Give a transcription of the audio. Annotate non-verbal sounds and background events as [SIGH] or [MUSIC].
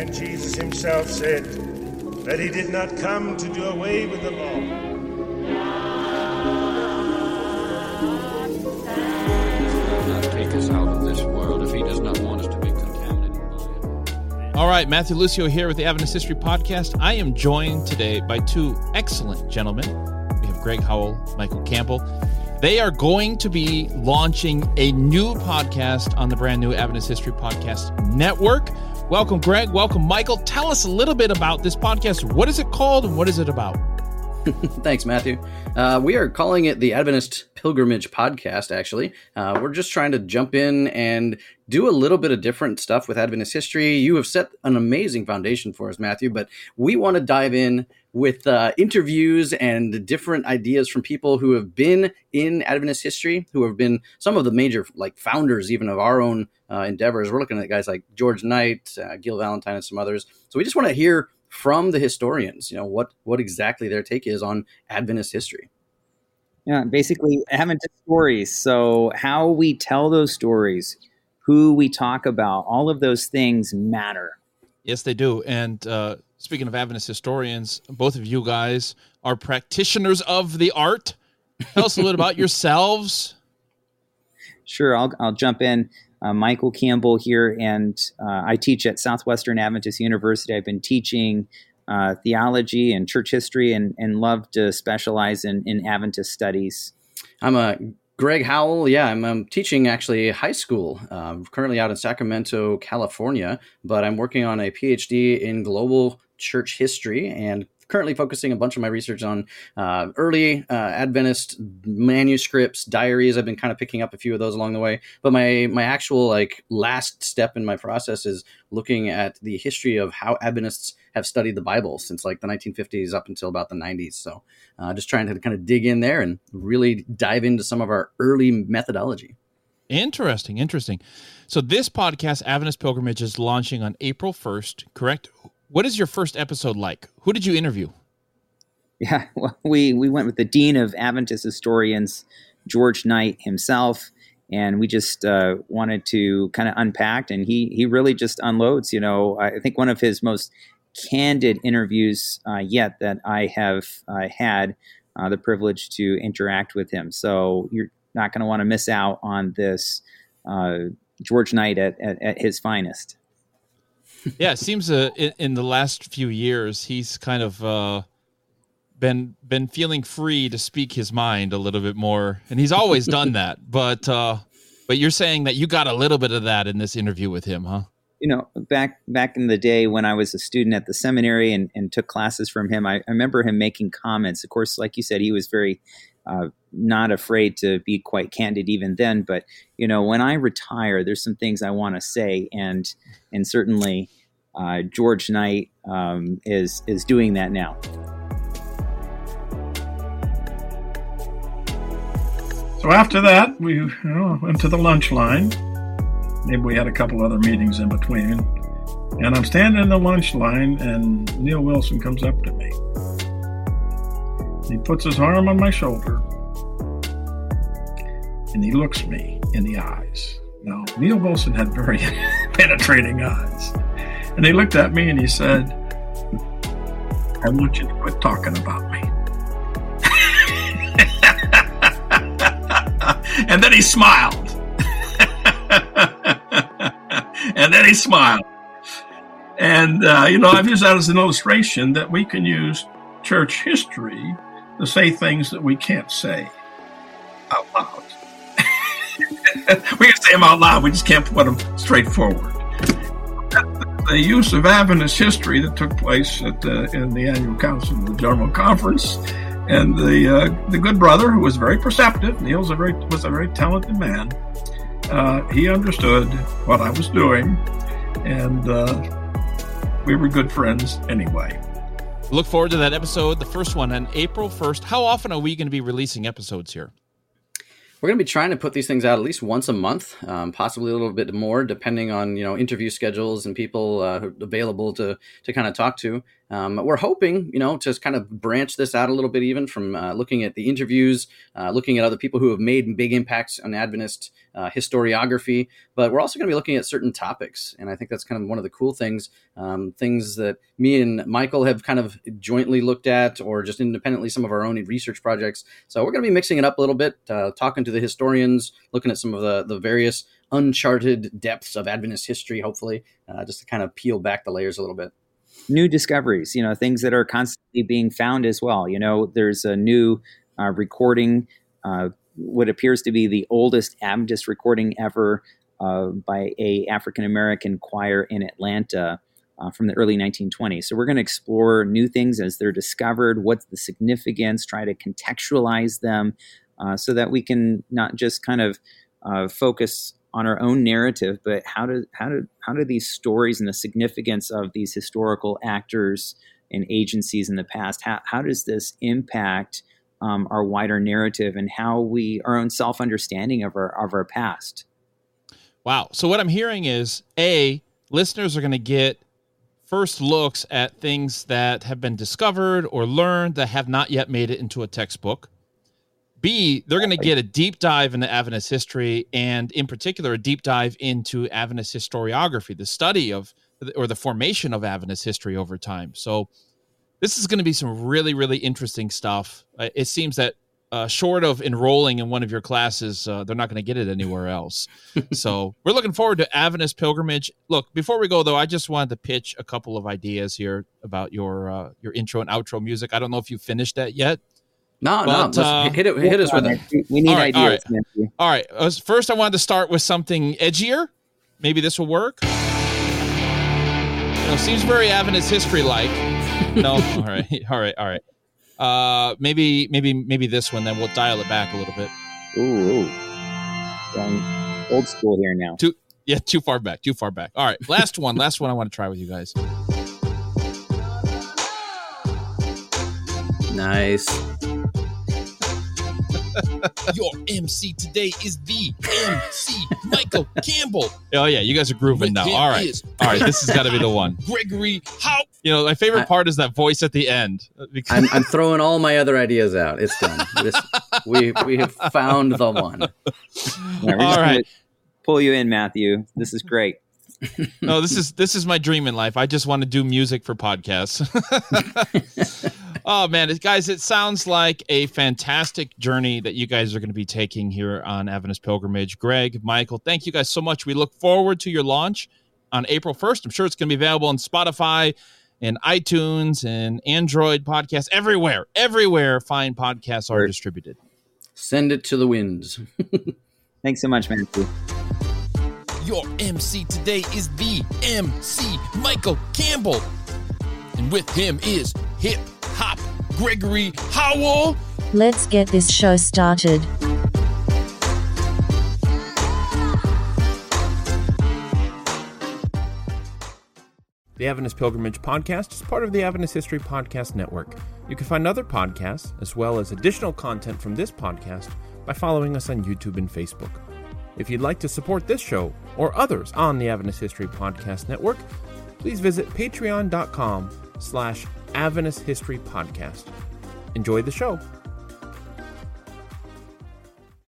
And Jesus himself said that he did not come to do away with the law. take us out of this world if he does not want us to be contaminated by it. All right, Matthew Lucio here with the Adventist History Podcast. I am joined today by two excellent gentlemen. We have Greg Howell, Michael Campbell. They are going to be launching a new podcast on the brand new Adventist History Podcast Network. Welcome, Greg. Welcome, Michael. Tell us a little bit about this podcast. What is it called and what is it about? [LAUGHS] Thanks, Matthew. Uh, we are calling it the Adventist Pilgrimage Podcast, actually. Uh, we're just trying to jump in and do a little bit of different stuff with Adventist history. You have set an amazing foundation for us, Matthew, but we want to dive in with uh, interviews and different ideas from people who have been in Adventist history, who have been some of the major like founders even of our own uh, endeavors. We're looking at guys like George Knight, uh, Gil Valentine, and some others. So we just want to hear from the historians, you know, what what exactly their take is on Adventist history. Yeah, basically Adventist stories. So how we tell those stories, who we talk about, all of those things matter. Yes, they do. And uh, speaking of Adventist historians, both of you guys are practitioners of the art. Tell us a little about [LAUGHS] yourselves. Sure, I'll, I'll jump in. Uh, Michael Campbell here, and uh, I teach at Southwestern Adventist University. I've been teaching uh, theology and church history and, and love to specialize in, in Adventist studies. I'm a Greg Howell. Yeah, I'm, I'm teaching actually high school. Um, currently out in Sacramento, California, but I'm working on a PhD in global church history and currently focusing a bunch of my research on uh, early uh, Adventist manuscripts, diaries. I've been kind of picking up a few of those along the way. But my my actual like last step in my process is looking at the history of how Adventists have studied the Bible since like the 1950s up until about the 90s. So uh, just trying to kind of dig in there and really dive into some of our early methodology. Interesting, interesting. So this podcast, Adventist Pilgrimage, is launching on April 1st, correct? What is your first episode like? Who did you interview? Yeah, [LAUGHS] well, we we went with the dean of Adventist historians, George Knight himself, and we just uh, wanted to kind of unpack. And he he really just unloads. You know, I think one of his most candid interviews uh, yet that I have uh, had uh, the privilege to interact with him. So you're not going to want to miss out on this uh, George Knight at, at, at, his finest. Yeah, it seems uh, in, in, the last few years he's kind of uh, been been feeling free to speak his mind a little bit more, and he's always [LAUGHS] done that. But uh, but you're saying that you got a little bit of that in this interview with him, huh? you know, back back in the day when I was a student at the seminary and, and took classes from him, I, I remember him making comments. Of course, like you said, he was very uh, not afraid to be quite candid even then. But you know, when I retire, there's some things I want to say, and and certainly uh, George Knight um, is is doing that now. So after that, we you know, went to the lunch line Maybe we had a couple other meetings in between. And I'm standing in the lunch line, and Neal Wilson comes up to me. He puts his arm on my shoulder, and he looks me in the eyes. Now, Neal Wilson had very [LAUGHS] penetrating eyes. And he looked at me and he said, I want you to quit talking about me. [LAUGHS] and then he smiled. [LAUGHS] and then he smiled. And, uh, you know, I've used that as an illustration that we can use church history to say things that we can't say out loud. [LAUGHS] we can say them out loud, we just can't put them straight forward. The use of Adventist history that took place at the, in the annual council of the General Conference, and the uh, the good brother who was very perceptive, Neal's a very was a very talented man, uh, he understood what I was doing, and uh, we were good friends anyway. Look forward to that episode, the first one on April 1st. How often are we going to be releasing episodes here? We're going to be trying to put these things out at least once a month, um, possibly a little bit more, depending on you know interview schedules and people uh, available to to kind of talk to. Um, we're hoping, you know, to kind of branch this out a little bit, even from uh, looking at the interviews, uh, looking at other people who have made big impacts on Adventist uh, historiography. But we're also going to be looking at certain topics, and I think that's kind of one of the cool things, um, things that me and Michael have kind of jointly looked at, or just independently some of our own research projects. So we're going to be mixing it up a little bit, uh, talking to the historians, looking at some of the the various uncharted depths of Adventist history, hopefully, uh, just to kind of peel back the layers a little bit. New discoveries, you know, things that are constantly being found as well. You know, there's a new uh, recording, uh, what appears to be the oldest Adventist recording ever uh, by a African American choir in Atlanta. Uh, from the early 1920s. So, we're going to explore new things as they're discovered. What's the significance? Try to contextualize them uh, so that we can not just kind of uh, focus on our own narrative, but how do how do how do these stories and the significance of these historical actors and agencies in the past how, how does this impact um, our wider narrative and how we our own self understanding of our of our past? Wow. So what I'm hearing is a listeners are going to get first looks at things that have been discovered or learned that have not yet made it into a textbook. B, they're going to get a deep dive into Adventist history and, in particular, a deep dive into Adventist historiography, the study of or the formation of Adventist history over time. So, this is going to be some really, really interesting stuff. Uh, it seems that uh, short of enrolling in one of your classes, uh, they're not going to get it anywhere else. [LAUGHS] so, we're looking forward to Adventist pilgrimage. Look, before we go though, I just wanted to pitch a couple of ideas here about your uh, your intro and outro music. I don't know if you finished that yet. No, But, no. uh, Let's hit it. Hit us with it. We need All right, ideas. Matthew. All right. uh, First, I wanted to start with something edgier. Maybe this will work. You know, seems very Adventist history like. [LAUGHS] No. all right. [LAUGHS] All right. All right. Uh, maybe, maybe, maybe this one. Then we'll dial it back a little bit. Ooh, ooh. Old school here now. Too, yeah, too far back. Too far back. All right. Last one. last one. I want to try with you guys. Nice. Your MC today is the MC Michael Campbell. Oh yeah, you guys are grooving now. All right, all right. This has got to be the one. [LAUGHS] Gregory, how? You know, my favorite I- part is that voice at the end. [LAUGHS] I'm, I'm throwing all my other ideas out. It's done. This, we we have found the one. Yeah, we're All just gonna right. Pull you in, Matthew. This is great. no, this is this is my dream in life. I just want to do music for podcasts. [LAUGHS] oh man, guys, it sounds like a fantastic journey that you guys are going to be taking here on Adventist Pilgrimage. Greg, Michael, thank you guys so much. We look forward to your launch on April 1st. I'm sure it's going to be available on Spotify and iTunes and Android podcasts everywhere. Everywhere fine podcasts are distributed. Send it to the winds. [LAUGHS] Thanks so much, Matthew. Your MC today is the MC Michael Campbell. And with him is hip hop Gregory Howell. Let's get this show started. The Adventist Pilgrimage Podcast is part of the Adventist History Podcast Network. You can find other podcasts, as well as additional content from this podcast, by following us on YouTube and Facebook. If you'd like to support this show or others on the Adventist History Podcast Network, please visit patreon.com slash Adventist History Podcast. Enjoy the show.